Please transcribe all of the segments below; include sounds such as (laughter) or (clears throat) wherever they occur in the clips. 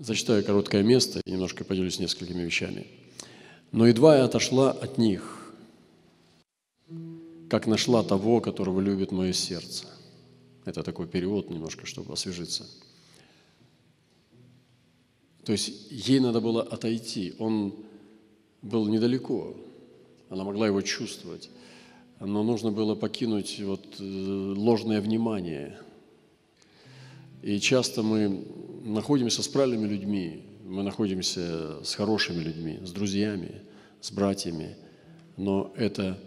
Зачитаю короткое место и немножко поделюсь несколькими вещами. «Но едва я отошла от них, как нашла того, которого любит мое сердце». Это такой перевод немножко, чтобы освежиться. То есть ей надо было отойти. Он был недалеко. Она могла его чувствовать. Но нужно было покинуть вот э, ложное внимание. И часто мы находимся с правильными людьми, мы находимся с хорошими людьми, с друзьями, с братьями, но это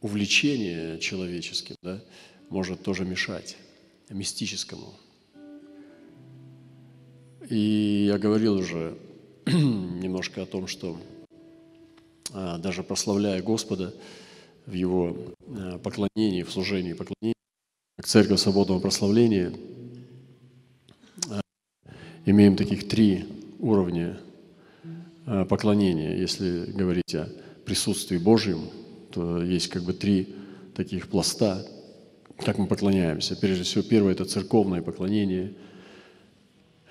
увлечение человеческим да, может тоже мешать мистическому. И я говорил уже (clears throat) немножко о том, что а, даже прославляя Господа в Его а, поклонении, в служении поклонении, как церковь свободного прославления, имеем таких три уровня поклонения. Если говорить о присутствии Божьем, то есть как бы три таких пласта, как мы поклоняемся. Прежде всего, первое – это церковное поклонение,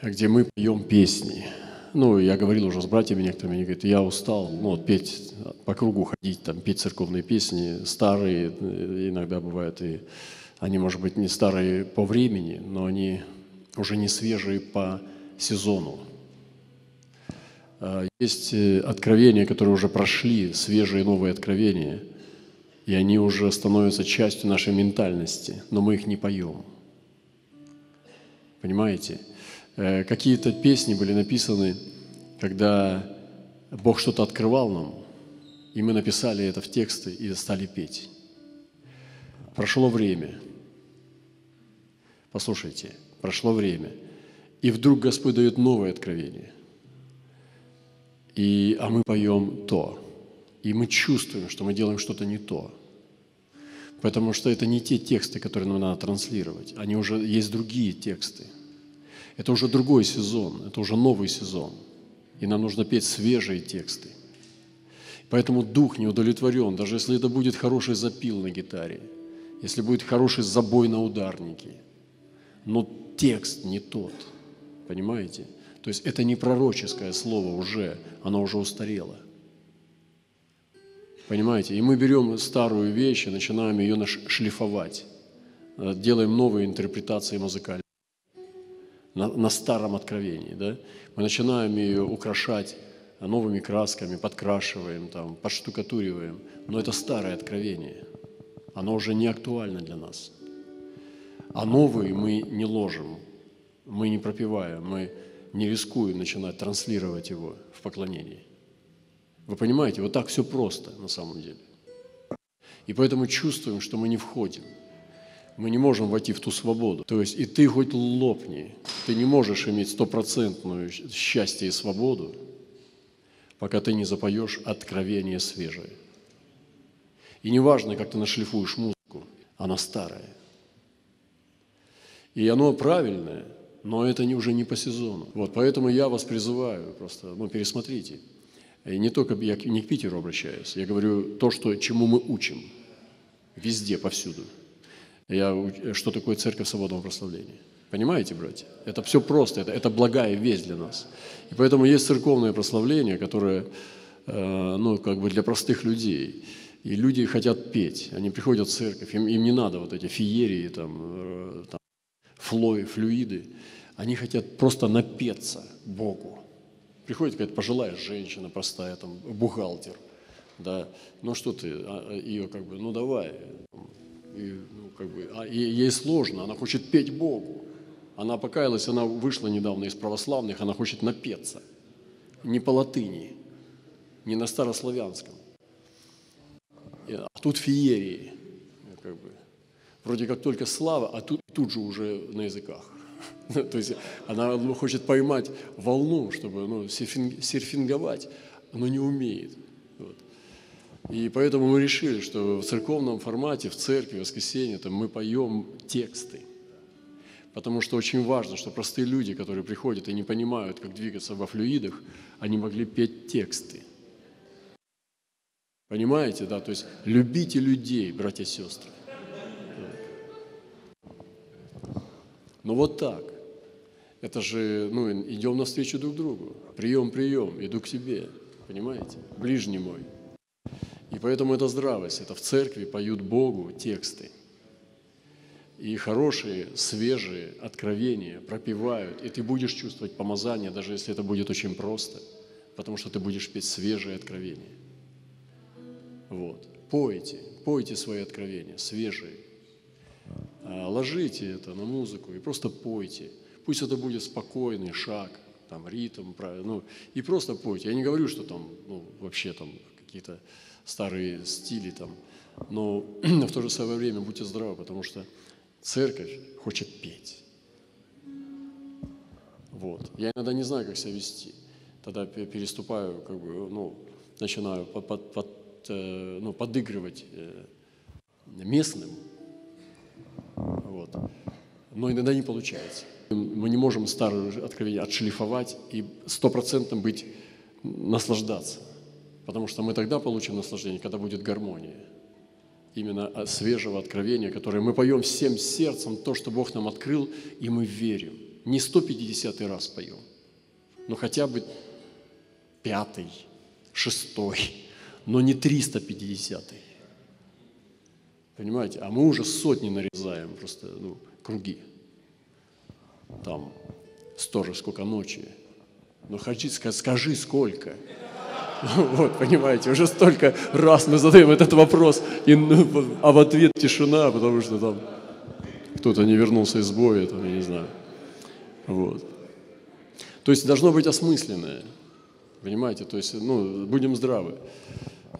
где мы поем песни – ну, я говорил уже с братьями некоторыми, они говорят, я устал, ну, вот петь, по кругу ходить, там, петь церковные песни, старые, иногда бывают, и они, может быть, не старые по времени, но они уже не свежие по сезону. А, есть э, откровения, которые уже прошли, свежие новые откровения, и они уже становятся частью нашей ментальности, но мы их не поем. Понимаете? Э, какие-то песни были написаны, когда Бог что-то открывал нам, и мы написали это в тексты и стали петь. Прошло время. Послушайте, прошло время. И вдруг Господь дает новое откровение. И, а мы поем то. И мы чувствуем, что мы делаем что-то не то. Потому что это не те тексты, которые нам надо транслировать. Они уже есть другие тексты – это уже другой сезон, это уже новый сезон. И нам нужно петь свежие тексты. Поэтому дух не удовлетворен, даже если это будет хороший запил на гитаре, если будет хороший забой на ударнике. Но текст не тот. Понимаете? То есть это не пророческое слово уже, оно уже устарело. Понимаете? И мы берем старую вещь и начинаем ее шлифовать. Э, делаем новые интерпретации музыкальные на, на старом откровении. Да? Мы начинаем ее украшать новыми красками, подкрашиваем, там, подштукатуриваем. Но это старое откровение. Оно уже не актуально для нас. А новые мы не ложим, мы не пропиваем, мы не рискуем начинать транслировать его в поклонении. Вы понимаете, вот так все просто на самом деле. И поэтому чувствуем, что мы не входим – мы не можем войти в ту свободу. То есть и ты хоть лопни, ты не можешь иметь стопроцентную счастье и свободу, пока ты не запоешь откровение свежее. И неважно, как ты нашлифуешь музыку, она старая. И оно правильное, но это не, уже не по сезону. Вот, поэтому я вас призываю просто, ну, пересмотрите. И не только я не к Питеру обращаюсь, я говорю то, что, чему мы учим. Везде, повсюду – я, что такое церковь свободного прославления. Понимаете, братья? Это все просто, это, это благая весть для нас. И поэтому есть церковное прославление, которое, э, ну, как бы для простых людей. И люди хотят петь, они приходят в церковь, им, им не надо вот эти феерии, там, э, там, флой, флюиды. Они хотят просто напеться Богу. Приходит какая-то пожилая женщина простая, там, бухгалтер, да, ну что ты, а, а ее как бы, ну давай, и, ну, как бы, а ей сложно, она хочет петь Богу. Она покаялась, она вышла недавно из православных, она хочет напеться. Не по латыни, не на старославянском. А тут феерии. Вроде как только слава, а тут, тут же уже на языках. (laughs) То есть она хочет поймать волну, чтобы ну, серфинговать, но не умеет. Вот. И поэтому мы решили, что в церковном формате, в церкви, в воскресенье, там, мы поем тексты. Потому что очень важно, что простые люди, которые приходят и не понимают, как двигаться во флюидах, они могли петь тексты. Понимаете, да? То есть любите людей, братья и сестры. Ну вот так. Это же, ну, идем навстречу друг другу. Прием, прием, иду к тебе. Понимаете? Ближний мой. И поэтому это здравость. Это в церкви поют Богу тексты. И хорошие, свежие откровения пропивают. И ты будешь чувствовать помазание, даже если это будет очень просто. Потому что ты будешь петь свежие откровения. Вот. Пойте, пойте свои откровения, свежие. А, ложите это на музыку и просто пойте. Пусть это будет спокойный шаг, там, ритм, ну, и просто пойте. Я не говорю, что там, ну, вообще там какие-то старые стили там, но (clears throat) в то же самое время будьте здравы, потому что церковь хочет петь. Вот. Я иногда не знаю, как себя вести. Тогда переступаю, как бы, ну, начинаю под, под, под, э, ну, подыгрывать э, местным. Вот. Но иногда не получается. Мы не можем старое откровение отшлифовать и стопроцентно быть, наслаждаться. Потому что мы тогда получим наслаждение, когда будет гармония. Именно свежего откровения, которое мы поем всем сердцем, то, что Бог нам открыл, и мы верим. Не 150 раз поем, но хотя бы пятый, шестой, но не 350. -й. Понимаете? А мы уже сотни нарезаем просто ну, круги. Там сторож сколько ночи. Но хочу сказать, скажи сколько. (laughs) Вот, понимаете, уже столько раз мы задаем этот вопрос, и, ну, а в ответ тишина, потому что там кто-то не вернулся из боя, там, я не знаю. Вот. То есть должно быть осмысленное, понимаете, то есть, ну, будем здравы.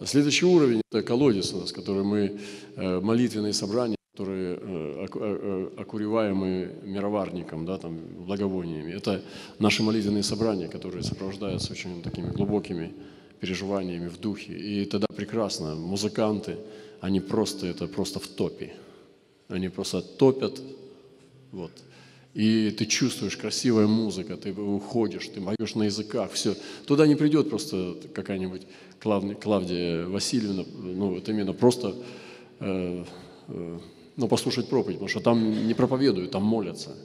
Следующий уровень – это колодец у нас, который мы, э, молитвенные собрания, которые э, э, окуреваемы мироварником, да, там, благовониями. Это наши молитвенные собрания, которые сопровождаются очень такими глубокими переживаниями в духе. И тогда прекрасно. Музыканты, они просто, это просто в топе. Они просто топят, вот. И ты чувствуешь, красивая музыка, ты уходишь, ты поешь на языках, все. Туда не придет просто какая-нибудь Клавдия Васильевна, ну, это именно просто э, э, ну, послушать проповедь, потому что там не проповедуют, там молятся.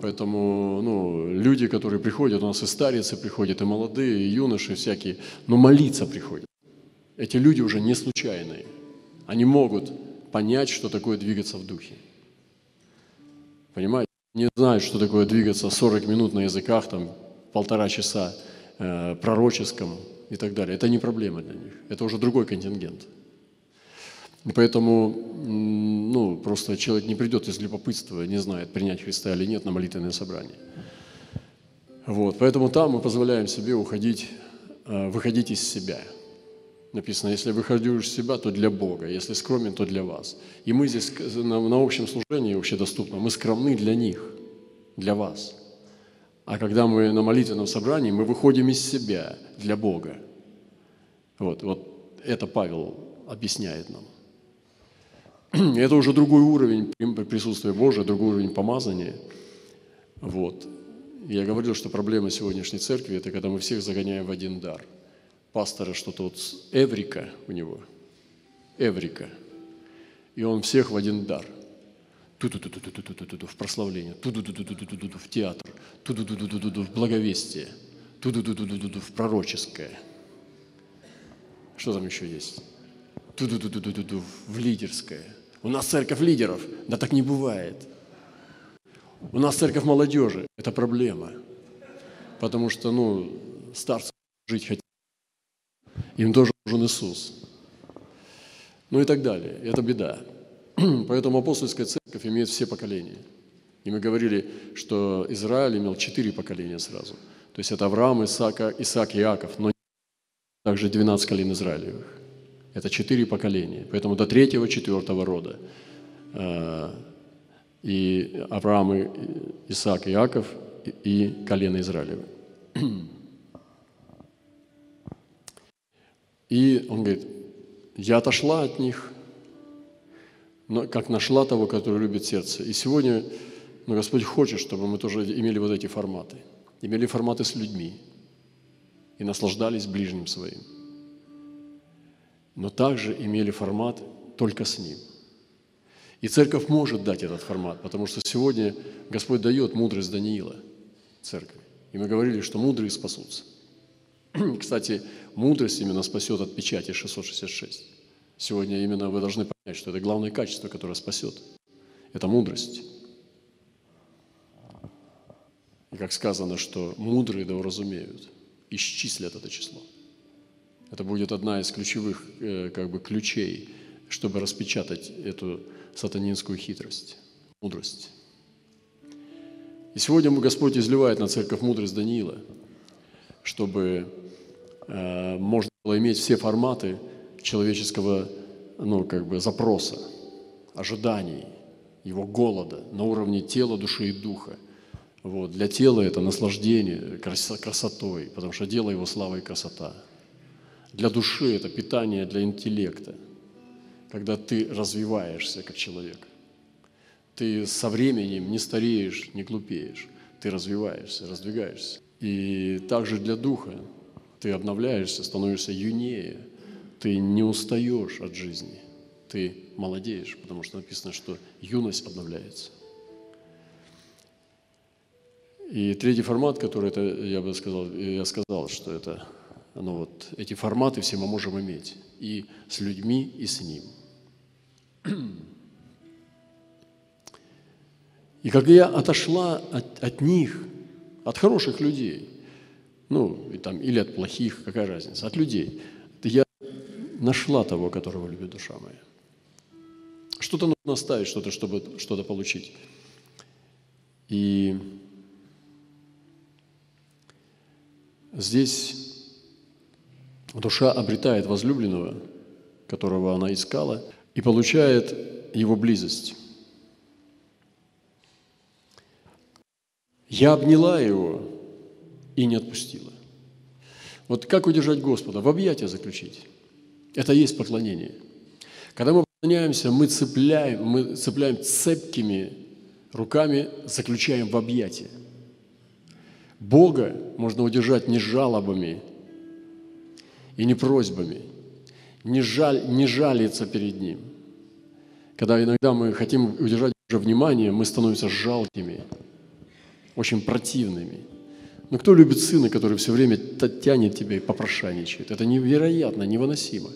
Поэтому ну, люди, которые приходят, у нас и старицы приходят, и молодые, и юноши всякие, но молиться приходят. Эти люди уже не случайные. Они могут понять, что такое двигаться в духе. Понимаете? Не знают, что такое двигаться 40 минут на языках, там, полтора часа э, пророческом и так далее. Это не проблема для них. Это уже другой контингент. И поэтому ну, просто человек не придет из любопытства, не знает, принять Христа или нет на молитвенное собрание. Вот, поэтому там мы позволяем себе уходить, э, выходить из себя. Написано, если выходишь из себя, то для Бога, если скромен, то для вас. И мы здесь на, на общем служении вообще доступно, мы скромны для них, для вас. А когда мы на молитвенном собрании, мы выходим из себя для Бога. Вот, вот это Павел объясняет нам. (clears throat) Это уже другой уровень присутствия Божия, другой уровень помазания. Вот. Я говорил, что проблема сегодняшней церкви – это когда мы всех загоняем в один дар. Пастора что-то вот эврика у него, эврика, и он всех в один дар. Ту-ту-ту-ту-ту-ту-ту-ту, в прославление, ту-ту-ту-ту-ту-ту, в театр, ту-ту-ту-ту-ту-ту, в благовестие, ту-ту-ту-ту-ту, в пророческое. Что там еще есть? Ту-ту-ту-ту-ту, в лидерское – у нас церковь лидеров. Да так не бывает. У нас церковь молодежи. Это проблема. Потому что, ну, старцы жить хотят. Им тоже нужен Иисус. Ну и так далее. Это беда. (clears throat) Поэтому апостольская церковь имеет все поколения. И мы говорили, что Израиль имел четыре поколения сразу. То есть это Авраам, Исаак, Исаак, Иаков, но также 12 колен Израилевых. Это четыре поколения. Поэтому до третьего, четвертого рода. А, и Авраам, и Исаак, и Иаков и колено Израилева. (clears throat) И он говорит, я отошла от них, но как нашла того, который любит сердце. И сегодня ну, Господь хочет, чтобы мы тоже имели вот эти форматы. Имели форматы с людьми и наслаждались ближним своим но также имели формат только с Ним. И церковь может дать этот формат, потому что сегодня Господь дает мудрость Даниила – церкви. И мы говорили, что мудрые спасутся. (clears throat) Кстати, мудрость именно спасет от печати 666. Сегодня именно вы должны понять, что это главное качество, которое спасет. Это мудрость. И как сказано, что мудрые да уразумеют, исчислят это число. Это будет одна из ключевых э, как бы, ключей, чтобы распечатать эту сатанинскую хитрость, мудрость. И сегодня Господь изливает на церковь мудрость Даниила, чтобы можно было иметь все форматы человеческого ну, как бы запроса, ожиданий, его голода на уровне тела, души и духа. Вот. Для тела это наслаждение красотой, потому что дело его слава и красота. Для души это питание для интеллекта, когда ты развиваешься как человек. Ты со временем не стареешь, не глупеешь. Ты развиваешься, раздвигаешься. И также для духа ты обновляешься, становишься юнее. Ты не устаешь от жизни. Ты молодеешь, потому что написано, что юность обновляется. И третий формат, который это, я бы сказал, я сказал, что это, ну вот, эти форматы все мы можем иметь и с людьми, и с ним. И как я отошла от, от них, от хороших людей, ну, и там, или от плохих, какая разница, от людей, я нашла того, которого любит душа моя. Что-то нужно оставить, что-то, чтобы что-то получить. И здесь душа обретает возлюбленного, которого она искала, и получает его близость. Я обняла его и не отпустила. Вот как удержать Господа? В объятия заключить. Это есть поклонение. Когда мы поклоняемся, мы цепляем, мы цепляем цепкими руками, заключаем в объятия. Бога можно удержать не жалобами и не просьбами, не, жаль, не жалиться перед Ним. Когда иногда мы хотим удержать Божье внимание, мы становимся жалкими – очень противными. Но кто любит сына, который все время тянет тебя и попрошайничает? Это невероятно, невыносимо.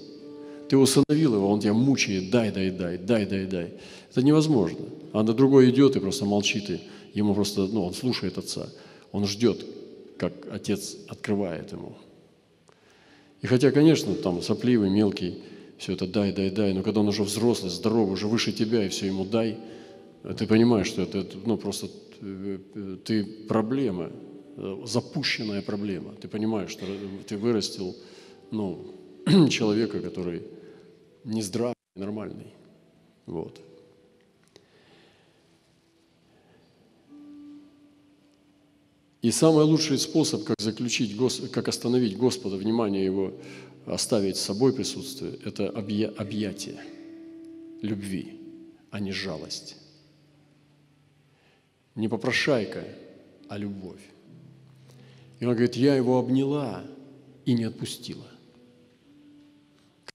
Ты усыновил его, он тебя мучает, дай, дай, дай, дай, дай, дай. Это невозможно. А на другой идет и просто молчит, и ему просто, ну, он слушает отца. Он ждет, как отец открывает ему. И хотя, конечно, там сопливый, мелкий, все это дай, дай, дай, но когда он уже взрослый, здоровый, уже выше тебя, и все ему дай, ты понимаешь, что это ну, просто ты проблема, запущенная проблема. Ты понимаешь, что ты вырастил ну, (clears throat) человека, который не здравый, нормальный. Вот. И самый лучший способ, как заключить, как остановить Господа, внимание Его, оставить с собой присутствие, это объятие любви, а не жалость. Не попрошайка, а любовь. И он говорит, я его обняла и не отпустила.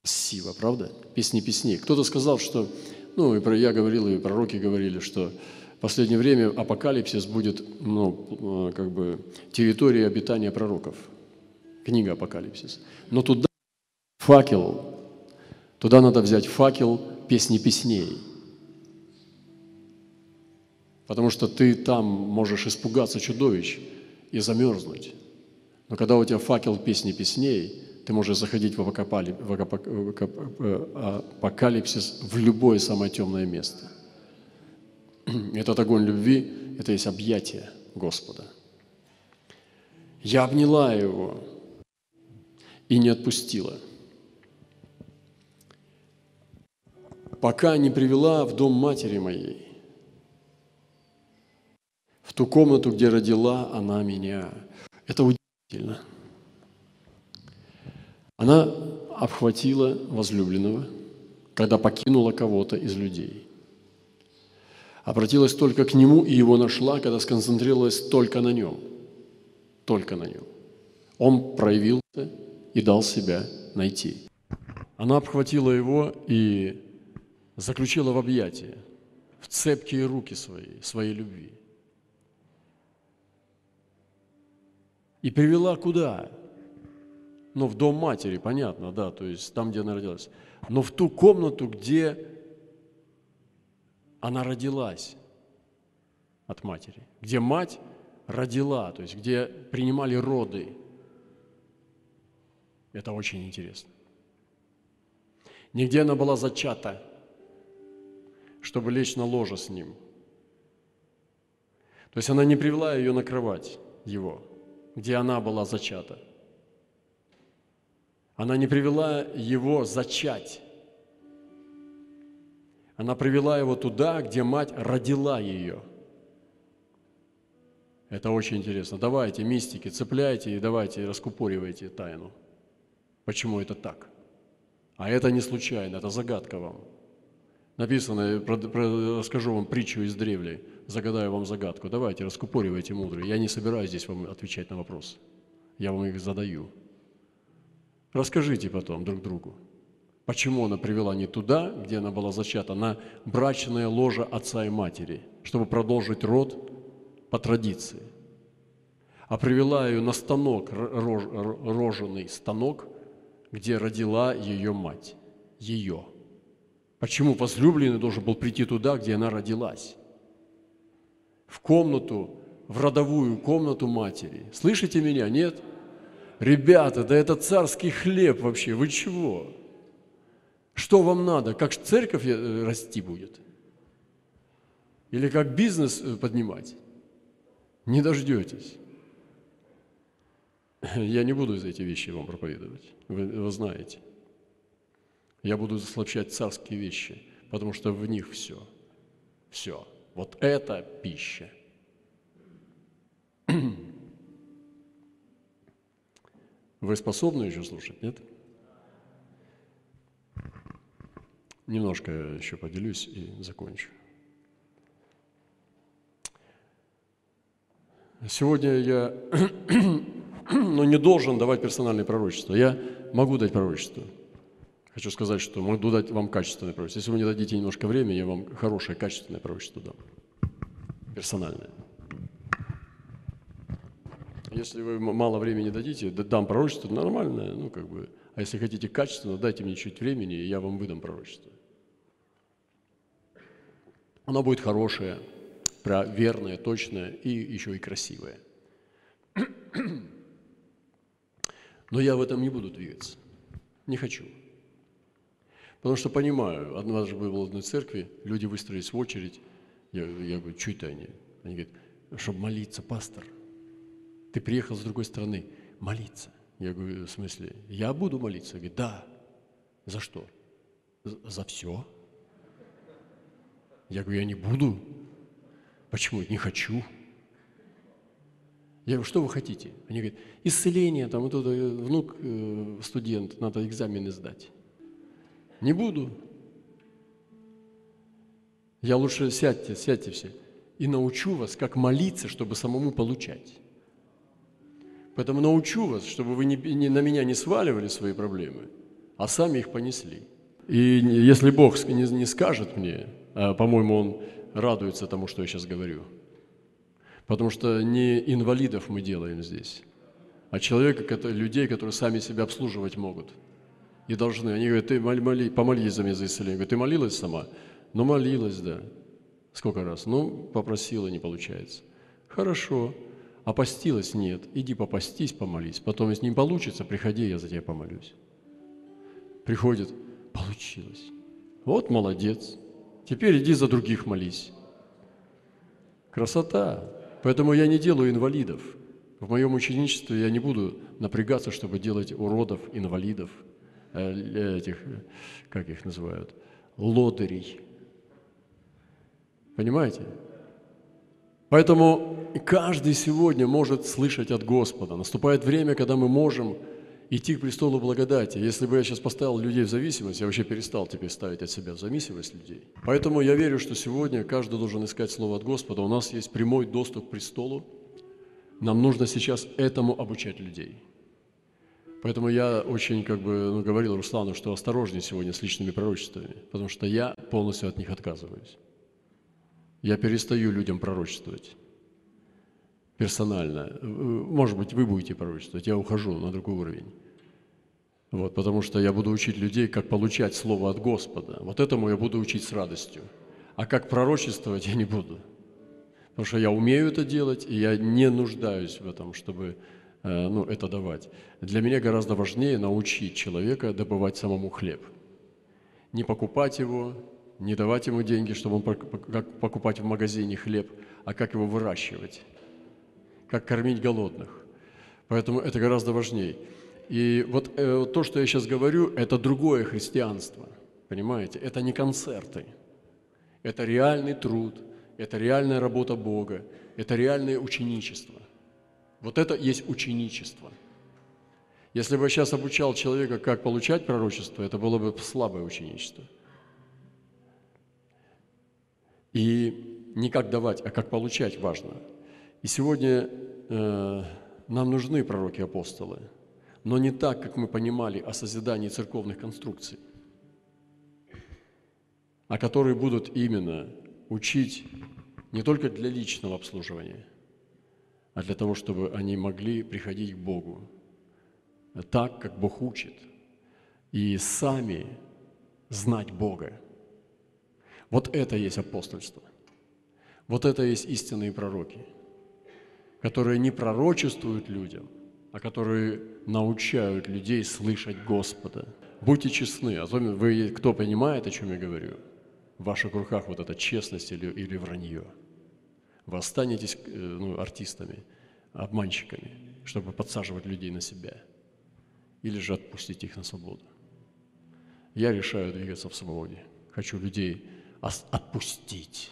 Красиво, правда? Песни песней. Кто-то сказал, что, ну, и про я говорил, и пророки говорили, что в последнее время апокалипсис будет, ну, э, как бы территорией обитания пророков. Книга апокалипсис. Но туда факел, туда надо взять факел песни песней – потому что ты там можешь испугаться чудовищ и замерзнуть. Но когда у тебя факел песни песней, ты можешь заходить в апокалипсис в любое самое темное место. (clears throat) Этот огонь любви – это есть объятие Господа. Я обняла его и не отпустила, пока не привела в дом матери моей – в ту комнату, где родила она меня. Это удивительно. Она обхватила возлюбленного, когда покинула кого-то из людей. Обратилась только к нему и его нашла, когда сконцентрировалась только на нем. Только на нем. Он проявился и дал себя найти. Она обхватила его и заключила в объятия, в цепкие руки свои, своей любви – И привела куда? Ну, в дом матери, понятно, да, то есть там, где она родилась. Но в ту комнату, где она родилась от матери, где мать родила, то есть где принимали роды. Это очень интересно. Нигде она была зачата, чтобы лечь на ложе с ним. То есть она не привела ее на кровать его, где она была зачата. Она не привела его зачать. Она привела его туда, где мать родила ее. Это очень интересно. Давайте, мистики, цепляйте и давайте, раскупоривайте тайну. Почему это так? А это не случайно, это загадка вам. Написано, расскажу вам притчу из древлей, загадаю вам загадку. Давайте, раскупоривайте мудрые. Я не собираюсь здесь вам отвечать на вопросы. Я вам их задаю. Расскажите потом друг другу, почему она привела не туда, где она была зачата, на брачное ложе отца и матери, чтобы продолжить род по традиции, а привела ее на станок, роженый станок, где родила ее мать, ее. Почему возлюбленный должен был прийти туда, где она родилась? В комнату, в родовую комнату матери. Слышите меня? Нет? Ребята, да это царский хлеб вообще. Вы чего? Что вам надо? Как церковь э, расти будет? Или как бизнес э, поднимать? Не дождетесь. (laughs) Я не буду из эти вещи вам проповедовать, вы, вы знаете. Я буду заслабщать царские вещи, потому что в них все. Все. Вот это пища. (clears throat) Вы способны еще слушать, нет? Немножко еще поделюсь и закончу. Сегодня я (clears throat) но не должен давать персональные пророчества. Я могу дать пророчество. Хочу сказать, что могу дать вам качественное пророчество. Если вы мне дадите немножко времени, я вам хорошее, качественное пророчество дам. Персональное. Если вы мало времени дадите, дам пророчество нормальное, ну как бы. А если хотите качественно, дайте мне чуть времени, и я вам выдам пророчество. Оно будет хорошее, верное, точное и еще и красивое. (clears throat) Но я в этом не буду двигаться. Не хочу. Потому что понимаю, однажды был в одной церкви, люди выстроились в очередь. Я, я говорю, что это они? Они говорят, чтобы молиться, пастор. Ты приехал с другой стороны, молиться. Я говорю, в смысле, я буду молиться? Говорит, да. За что? За все. Я говорю, я не буду. Почему? Не хочу. Я говорю, что вы хотите? Они говорят, исцеление, там вот это э, внук э, студент, надо экзамены сдать. Не буду. Я лучше сядьте, сядьте все, и научу вас, как молиться, чтобы самому получать. Поэтому научу вас, чтобы вы не, не, на меня не сваливали свои проблемы, а сами их понесли. И если Бог не, не скажет мне, а, по-моему, Он радуется тому, что я сейчас говорю – Потому что не инвалидов мы делаем здесь, а человека, людей, которые сами себя обслуживать могут. И должны. Они говорят, ты моли, моли, помолись за меня за исцеление. Говорят, ты молилась сама? Ну, молилась, да. Сколько раз? Ну, попросила, не получается. Хорошо. А постилась? Нет. Иди попастись, помолись. Потом, если не получится, приходи, я за тебя помолюсь. Приходит, получилось. Вот молодец. Теперь иди за других молись. Красота. Поэтому я не делаю инвалидов. В моем ученичестве я не буду напрягаться, чтобы делать уродов, инвалидов, этих, как их называют, лодырей. Понимаете? Поэтому каждый сегодня может слышать от Господа. Наступает время, когда мы можем идти к престолу благодати. Если бы я сейчас поставил людей в зависимость, я вообще перестал теперь ставить от себя в зависимость людей. Поэтому я верю, что сегодня каждый должен искать Слово от Господа. У нас есть прямой доступ к престолу. Нам нужно сейчас этому обучать людей. Поэтому я очень как бы ну, говорил Руслану, что осторожнее сегодня с личными пророчествами, потому что я полностью от них отказываюсь. Я перестаю людям пророчествовать персонально. Может быть, вы будете пророчествовать, я ухожу на другой уровень. Вот, потому что я буду учить людей, как получать Слово от Господа. Вот этому я буду учить с радостью. А как пророчествовать я не буду. Потому что я умею это делать, и я не нуждаюсь в этом, чтобы э, ну, это давать. Для меня гораздо важнее научить человека добывать самому хлеб. Не покупать его, не давать ему деньги, чтобы он как покупать в магазине хлеб, а как его выращивать, как кормить голодных. Поэтому это гораздо важнее. И вот э, то, что я сейчас говорю, это другое христианство. Понимаете? Это не концерты. Это реальный труд, это реальная работа Бога, это реальное ученичество. Вот это есть ученичество. Если бы я сейчас обучал человека, как получать пророчество, это было бы слабое ученичество. И не как давать, а как получать важно. И сегодня э, нам нужны пророки-апостолы – но не так, как мы понимали о созидании церковных конструкций, а которые будут именно учить не только для личного обслуживания, а для того, чтобы они могли приходить к Богу так, как Бог учит, и сами знать Бога. Вот это есть апостольство. Вот это есть истинные пророки, которые не пророчествуют людям – а которые научают людей слышать Господа. Будьте честны, особенно вы, кто понимает, о чем я говорю, в ваших руках вот эта честность или, или вранье. Вы останетесь э, ну, артистами, обманщиками, чтобы подсаживать людей на себя или же отпустить их на свободу. Я решаю двигаться в свободе. Хочу людей отпустить.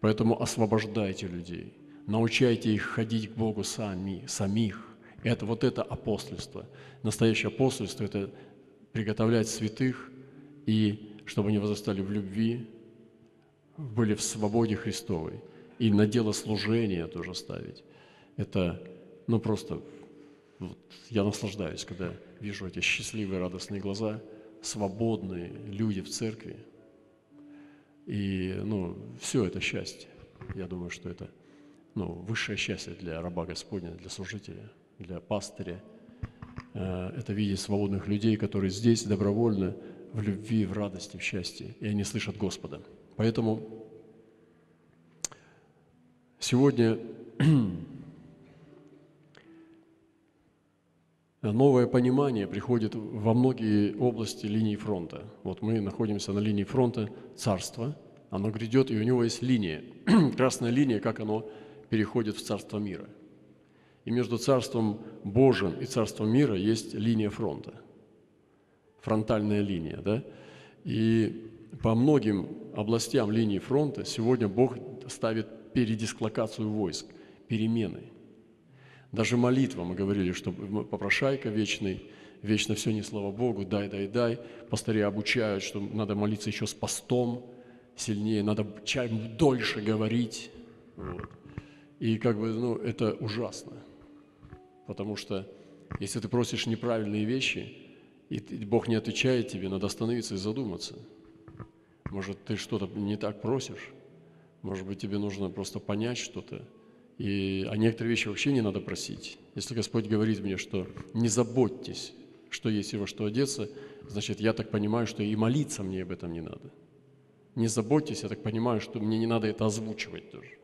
Поэтому освобождайте людей, научайте их ходить к Богу сами, самих, это вот это апостольство. Настоящее апостольство – это приготовлять святых, и чтобы они возрастали в любви, были в свободе Христовой. И на дело служения тоже ставить. Это, ну просто, вот, я наслаждаюсь, когда вижу эти счастливые, радостные глаза, свободные люди в церкви. И, ну, все это счастье. Я думаю, что это, ну, высшее счастье для раба Господня, для служителя – для пастыря. Э, это видеть свободных людей, которые здесь добровольно, в любви, в радости, в счастье, и они слышат Господа. Поэтому сегодня (clears throat) новое понимание приходит во многие области линии фронта. Вот мы находимся на линии фронта царства, оно грядет, и у него есть линия, (clears throat) красная линия, как оно переходит в царство мира – и между Царством Божьим и Царством мира есть линия фронта, фронтальная линия. Да? И по многим областям линии фронта сегодня Бог ставит передислокацию войск, перемены. Даже молитва, мы говорили, что попрошайка вечный, вечно все не слава Богу, дай, дай, дай. Пастыри обучают, что надо молиться еще с постом сильнее, надо чем дольше говорить. Вот. И как бы, ну, это ужасно. Потому что если ты просишь неправильные вещи, и Бог не отвечает тебе, надо остановиться и задуматься. Может, ты что-то не так просишь? Может быть, тебе нужно просто понять что-то? И, а некоторые вещи вообще не надо просить. Если Господь говорит мне, что не заботьтесь, что есть и во что одеться, значит, я так понимаю, что и молиться мне об этом не надо. Не заботьтесь, я так понимаю, что мне не надо это озвучивать тоже.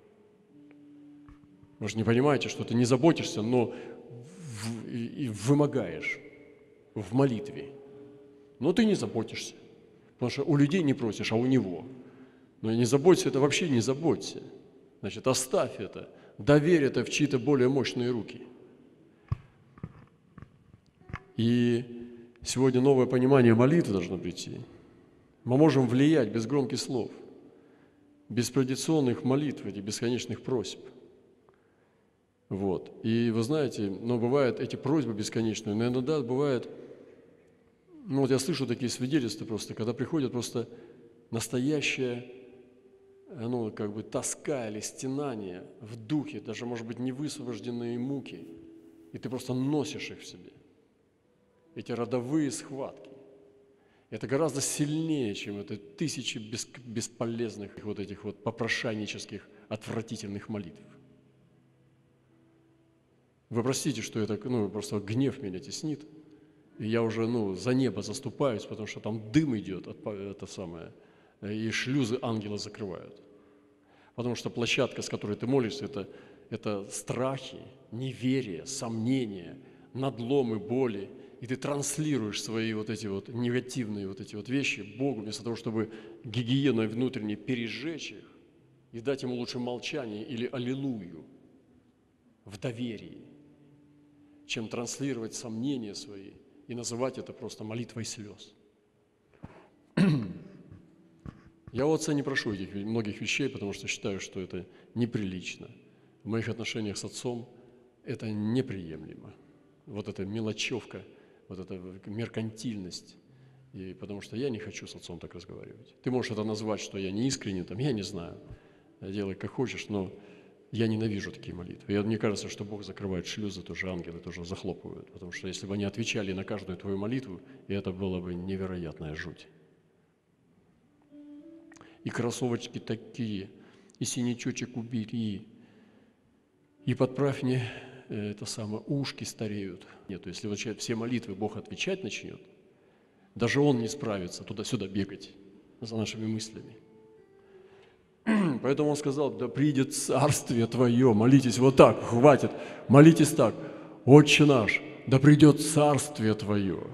Вы же не понимаете, что ты не заботишься, но и вымогаешь в молитве. Но ты не заботишься, потому что у людей не просишь, а у него. Но не заботься, это вообще не заботься. Значит, оставь это, доверь это в чьи-то более мощные руки. И сегодня новое понимание молитвы должно прийти. Мы можем влиять без громких слов, без традиционных молитв, этих бесконечных просьб – вот. И вы знаете, но бывают эти просьбы бесконечные, но иногда бывает, ну вот я слышу такие свидетельства просто, когда приходят просто настоящая, ну как бы тоска или стенание в духе, даже может быть невысвобожденные муки, и ты просто носишь их в себе. Эти родовые схватки. Это гораздо сильнее, чем это тысячи бесполезных вот этих вот попрошайнических отвратительных молитв. Вы простите, что это, ну, просто гнев меня теснит. И я уже, ну, за небо заступаюсь, потому что там дым идет, от, это самое, и шлюзы ангела закрывают. Потому что площадка, с которой ты молишься, это, это страхи, неверие, сомнения, надломы, боли. И ты транслируешь свои вот эти вот негативные вот эти вот вещи Богу, вместо того, чтобы гигиеной внутренней пережечь их и дать ему лучше молчание или аллилуйю в доверии, чем транслировать сомнения свои и называть это просто молитвой слез. (clears throat) Я у отца не прошу этих многих вещей, потому что считаю, что это неприлично. В моих отношениях с отцом это неприемлемо. Вот эта мелочевка, вот эта меркантильность. И потому что я не хочу с отцом так разговаривать. Ты можешь это назвать, что я не искренне, там, я не знаю. Делай как хочешь, но я ненавижу такие молитвы. И мне кажется, что Бог закрывает шлюзы, тоже ангелы тоже захлопывают. Потому что если бы они отвечали на каждую твою молитву, это было бы невероятная жуть. И кроссовочки такие, и синячочек убери, и подправь мне э, это самое, ушки стареют. Нет, если вот все молитвы Бог отвечать начнет, даже Он не справится туда-сюда бегать за нашими мыслями. (clears throat) Поэтому он сказал, да придет царствие твое, молитесь вот так, хватит, молитесь так, Отче наш, да придет царствие твое.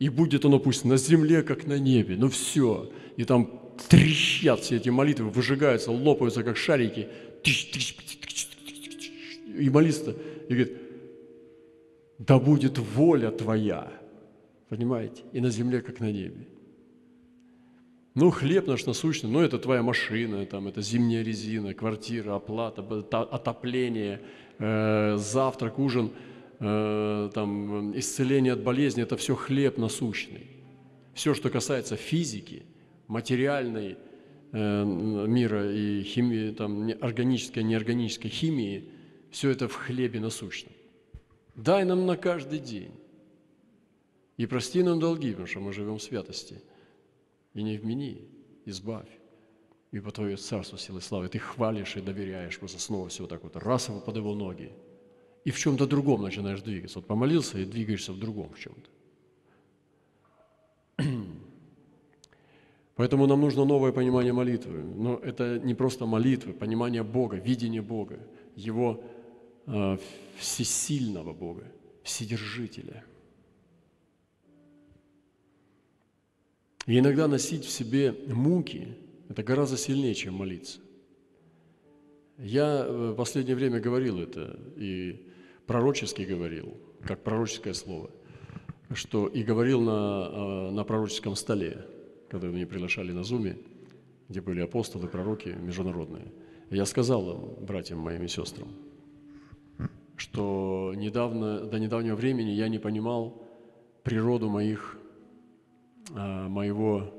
И будет оно пусть на земле, как на небе, ну все. И там трещат все эти молитвы, выжигаются, лопаются, как шарики. И молится, и говорит, да будет воля твоя, понимаете, и на земле, как на небе. Ну, хлеб наш насущный, ну, это твоя машина, там, это зимняя резина, квартира, оплата, отопление, э, завтрак, ужин, э, там, исцеление от болезни – это все хлеб насущный. Все, что касается физики, материальной э, мира и химии, там, органической, неорганической химии, все это в хлебе насущном. Дай нам на каждый день. И прости нам долги, потому что мы живем в святости – и не вмени, избавь. И по Твое царство силы славы ты хвалишь и доверяешь, просто снова все вот так вот раз его под его ноги. И в чем-то другом начинаешь двигаться. Вот помолился и двигаешься в другом в чем-то. Поэтому нам нужно новое понимание молитвы. Но это не просто молитвы, понимание Бога, видение Бога, Его э, всесильного Бога, Вседержителя – И иногда носить в себе муки – это гораздо сильнее, чем молиться. Я в последнее время говорил это и пророчески говорил, как пророческое слово, что и говорил на, а, на пророческом столе, когда меня приглашали на Зуме, где были апостолы, пророки международные. Я сказал им, братьям моим и сестрам, что недавно, до недавнего времени я не понимал природу моих а, моего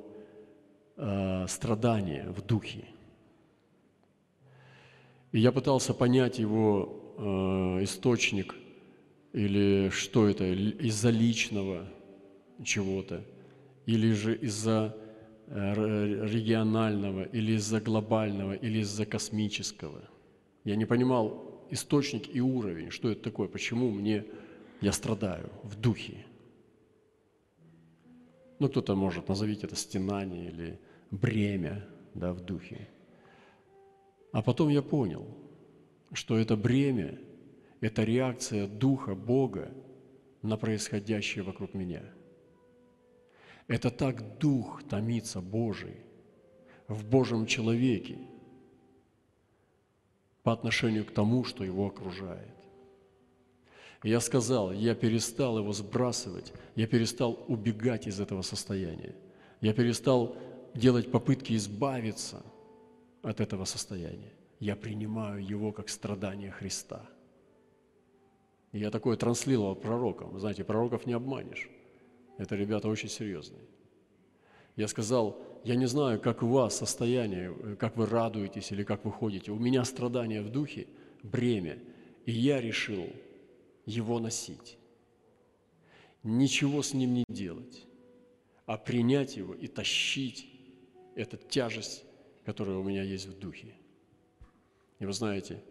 а, страдания в духе. И я пытался понять его а, источник или что это, из-за личного чего-то, или же из-за регионального, или из-за глобального, или из-за космического. Я не понимал источник и уровень, что это такое, почему мне я страдаю в духе. Ну, кто-то может назовить это стенание или бремя да, в духе. А потом я понял, что это бремя – это реакция Духа Бога на происходящее вокруг меня. Это так Дух томится Божий в Божьем человеке по отношению к тому, что его окружает. Я сказал, я перестал его сбрасывать, я перестал убегать из этого состояния. Я перестал делать попытки избавиться от этого состояния. Я принимаю его как страдание Христа. Я такое транслировал пророкам. Знаете, пророков не обманешь. Это ребята очень серьезные. Я сказал, я не знаю, как у вас состояние, как вы радуетесь или как вы ходите. У меня страдания в духе, бремя. И я решил его носить. Ничего с ним не делать, а принять его и тащить эту тяжесть, которая у меня есть в духе. И вы знаете,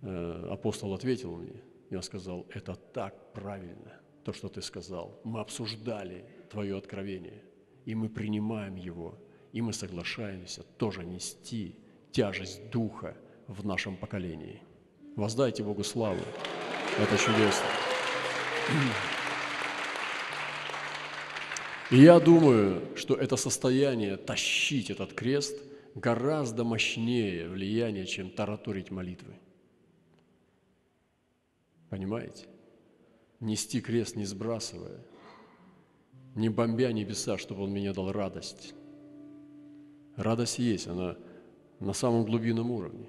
э, апостол ответил мне, он сказал, это так правильно, то, что ты сказал. Мы обсуждали твое откровение, и мы принимаем его, и мы соглашаемся тоже нести тяжесть Духа в нашем поколении. Воздайте Богу славу. Это чудесно. И я думаю, что это состояние тащить этот крест гораздо мощнее влияние, чем тараторить молитвы. Понимаете? Нести крест, не сбрасывая, не бомбя небеса, чтобы Он мне дал радость. Радость есть, она на самом глубинном уровне.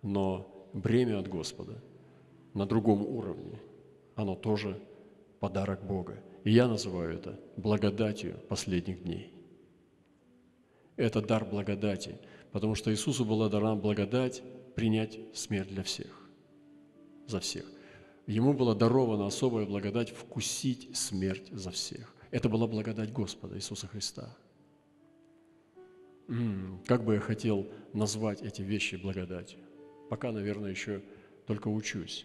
Но бремя от Господа на другом уровне, оно тоже подарок Бога. И я называю это благодатью последних дней. Это дар благодати, потому что Иисусу была дана благодать принять смерть для всех, за всех. Ему была дарована особая благодать вкусить смерть за всех. Это была благодать Господа Иисуса Христа. М-м, как бы я хотел назвать эти вещи благодатью. Пока, наверное, еще только учусь.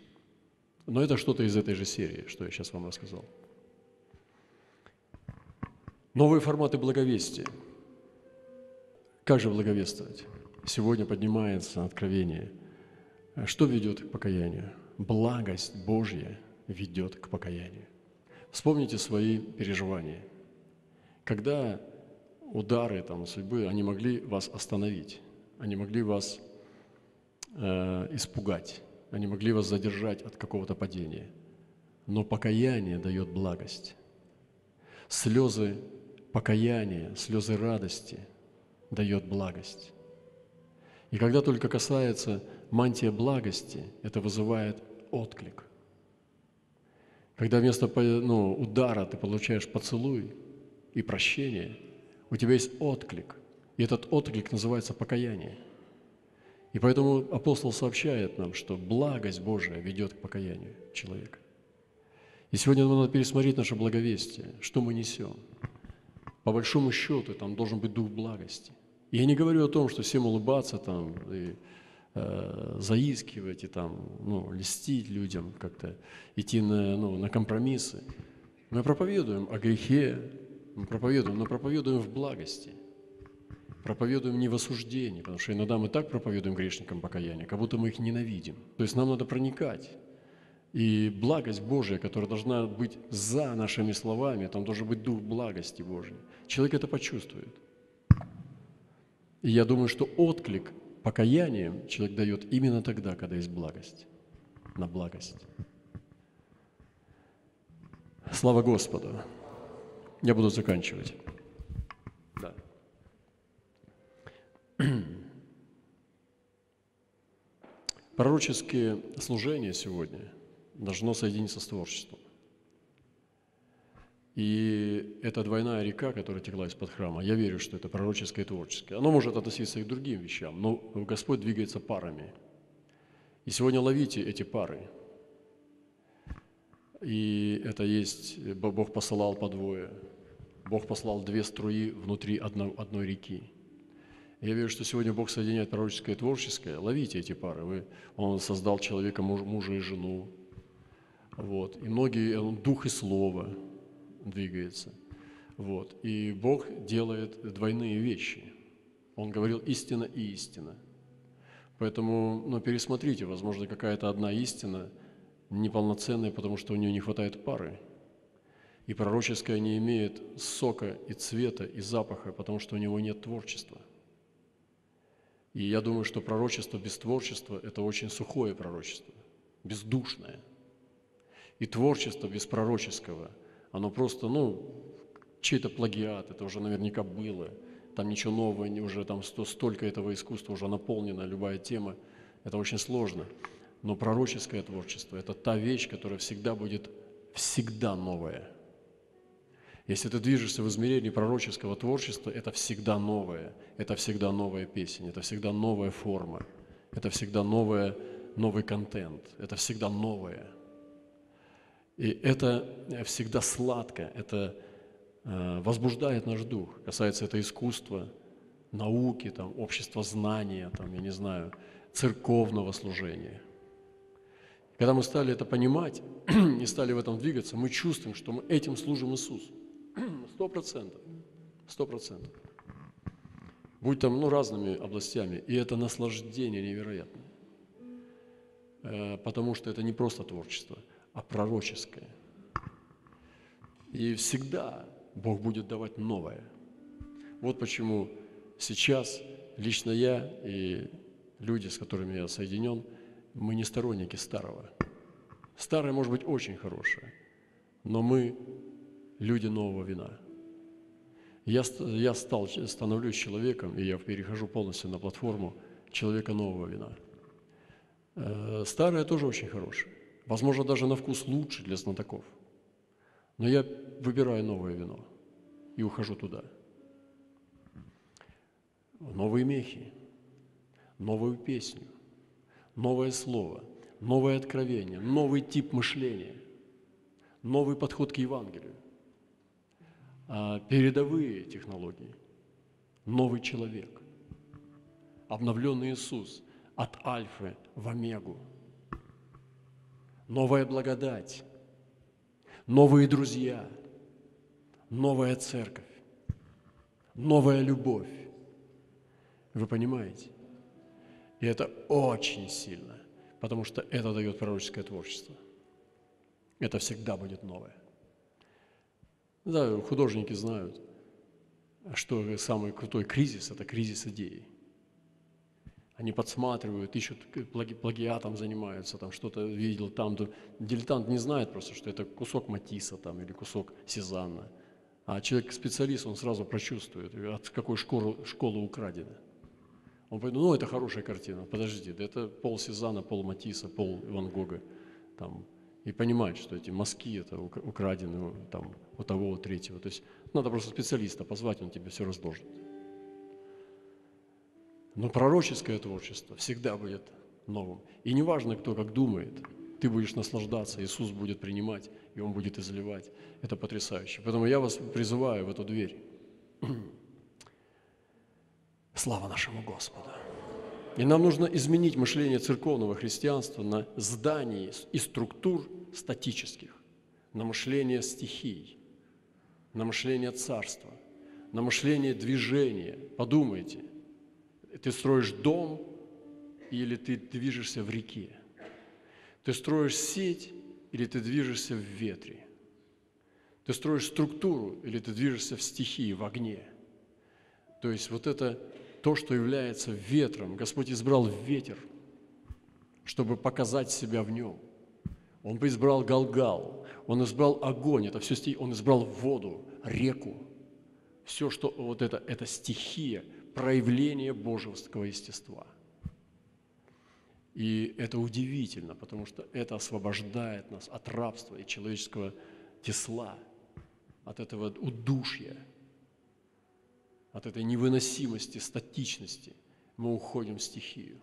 Но это что-то из этой же серии, что я сейчас вам рассказал. Новые форматы благовестия. Как же благовествовать? Сегодня поднимается откровение. Что ведет к покаянию? Благость Божья ведет к покаянию. Вспомните свои переживания. Когда удары там, судьбы, они могли вас остановить, они могли вас э, испугать, они могли вас задержать от какого-то падения. Но покаяние дает благость. Слезы покаяние, слезы радости дает благость. И когда только касается мантия благости, это вызывает отклик. Когда вместо ну, удара ты получаешь поцелуй и прощение, у тебя есть отклик. И этот отклик называется покаяние. И поэтому апостол сообщает нам, что благость Божия ведет к покаянию человека. И сегодня нам надо пересмотреть наше благовестие, что мы несем – по большому счету там должен быть дух благости. И я не говорю о том, что всем улыбаться там и э, заискивать и там, ну, льстить людям, как-то идти на, ну, на компромиссы. Мы проповедуем о грехе, мы проповедуем, но проповедуем в благости. Проповедуем не в осуждении, потому что иногда мы так проповедуем грешникам покаяние, как будто мы их ненавидим. То есть нам надо проникать и благость Божия, которая должна быть за нашими словами, там должен быть дух благости Божьей. Человек это почувствует. И я думаю, что отклик покаянием человек дает именно тогда, когда есть благость, на благость. Слава Господу! Я буду заканчивать. Да. Пророческие служения сегодня – должно соединиться с творчеством. И это двойная река, которая текла из-под храма, я верю, что это пророческое и творческое. Оно может относиться и к другим вещам, но Господь двигается парами. И сегодня ловите эти пары. И это есть, Бог посылал по двое. Бог послал две струи внутри одной, одной реки. Я верю, что сегодня Бог соединяет пророческое и творческое. Ловите эти пары. Вы, он создал человека, муж, мужа и жену. Вот. И многие, он дух и слово двигается. Вот. И Бог делает двойные вещи. Он говорил истина и истина. Поэтому ну, пересмотрите, возможно, какая-то одна истина неполноценная, потому что у нее не хватает пары. И пророческое не имеет сока и цвета и запаха, потому что у него нет творчества. И я думаю, что пророчество без творчества – это очень сухое пророчество, бездушное – и творчество без пророческого, оно просто, ну, чей-то плагиат, это уже наверняка было, там ничего нового, уже там столько этого искусства уже наполнено, любая тема, это очень сложно. Но пророческое творчество – это та вещь, которая всегда будет всегда новая. Если ты движешься в измерении пророческого творчества, это всегда новое, это всегда новая песня, это всегда новая форма, это всегда новое, новый контент, это всегда новое – и это всегда сладко, это э, возбуждает наш дух. Касается это искусства, науки, там, общества знания, там, я не знаю, церковного служения. Когда мы стали это понимать (clears throat) и стали в этом двигаться, мы чувствуем, что мы этим служим Иисусу. (clears throat) Сто процентов. Сто процентов. Будь там ну, разными областями. И это наслаждение невероятное. Э, потому что это не просто творчество, а пророческое. И всегда Бог будет давать новое. Вот почему сейчас лично я и люди, с которыми я соединен, мы не сторонники старого. Старое может быть очень хорошее, но мы люди нового вина. Я, я стал, становлюсь человеком, и я перехожу полностью на платформу человека нового вина. Э, старое тоже очень хорошее. Возможно, даже на вкус лучше для знатоков. Но я выбираю новое вино и ухожу туда. Новые мехи, новую песню, новое слово, новое откровение, новый тип мышления, новый подход к Евангелию, а передовые технологии, новый человек, обновленный Иисус от Альфы в Омегу, новая благодать, новые друзья, новая церковь, новая любовь. Вы понимаете? И это очень сильно, потому что это дает пророческое творчество. Это всегда будет новое. Да, художники знают, что самый крутой кризис – это кризис идеи. Они подсматривают, ищут, плаги, плагиатом занимаются, там что-то видел там. Дилетант не знает просто, что это кусок Матисса там или кусок Сезанна. А человек-специалист, он сразу прочувствует, от какой школы, школы украдено. Он говорит, ну, это хорошая картина, подожди, да это пол Сезана, пол Матисса, пол Ван Гога. Там, и понимать, что эти мазки это украдены там, у того, у третьего. То есть надо просто специалиста позвать, он тебе все разложит. Но пророческое творчество всегда будет новым. И неважно, кто как думает, ты будешь наслаждаться, Иисус будет принимать, и Он будет изливать. Это потрясающе. Поэтому я вас призываю в эту дверь. (clears throat) Слава нашему Господу! И нам нужно изменить мышление церковного христианства на здании и структур статических, на мышление стихий, на мышление царства, на мышление движения. Подумайте, ты строишь дом или ты движешься в реке? Ты строишь сеть или ты движешься в ветре? Ты строишь структуру или ты движешься в стихии, в огне? То есть вот это то, что является ветром. Господь избрал ветер, чтобы показать себя в нем. Он избрал Галгал, Он избрал огонь, это все стихи, Он избрал воду, реку. Все, что вот это, это стихия, проявление божеского естества. И это удивительно, потому что это освобождает нас от рабства и человеческого тесла, от этого удушья – от этой невыносимости, статичности, мы уходим в стихию.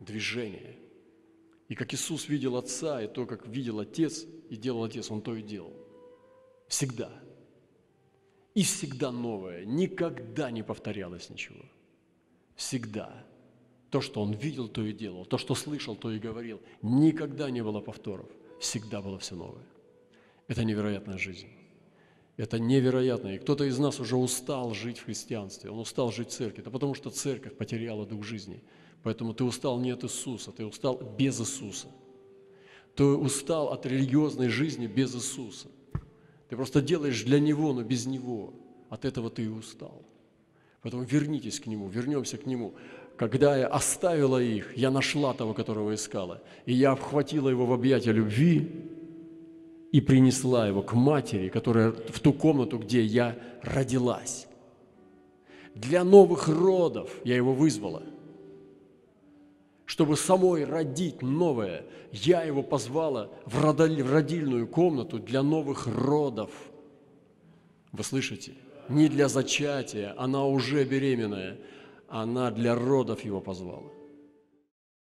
Движение. И как Иисус видел Отца, и то, как видел Отец, и делал Отец, Он то и делал. Всегда. И всегда новое. Никогда не повторялось ничего. Всегда. То, что Он видел, то и делал. То, что слышал, то и говорил. Никогда не было повторов. Всегда было все новое. Это невероятная жизнь. Это невероятно. И кто-то из нас уже устал жить в христианстве, он устал жить в церкви. Это потому что церковь потеряла дух жизни. Поэтому ты устал не от Иисуса, ты устал без Иисуса. Ты устал от религиозной жизни без Иисуса. Ты просто делаешь для Него, но без Него. От этого ты и устал. Поэтому вернитесь к Нему, вернемся к Нему. Когда я оставила их, я нашла того, которого искала. И я обхватила его в объятия любви, и принесла его к матери, которая в ту комнату, где я родилась. Для новых родов я его вызвала. Чтобы самой родить новое, я его позвала в родильную комнату для новых родов. Вы слышите? Не для зачатия, она уже беременная, она для родов его позвала.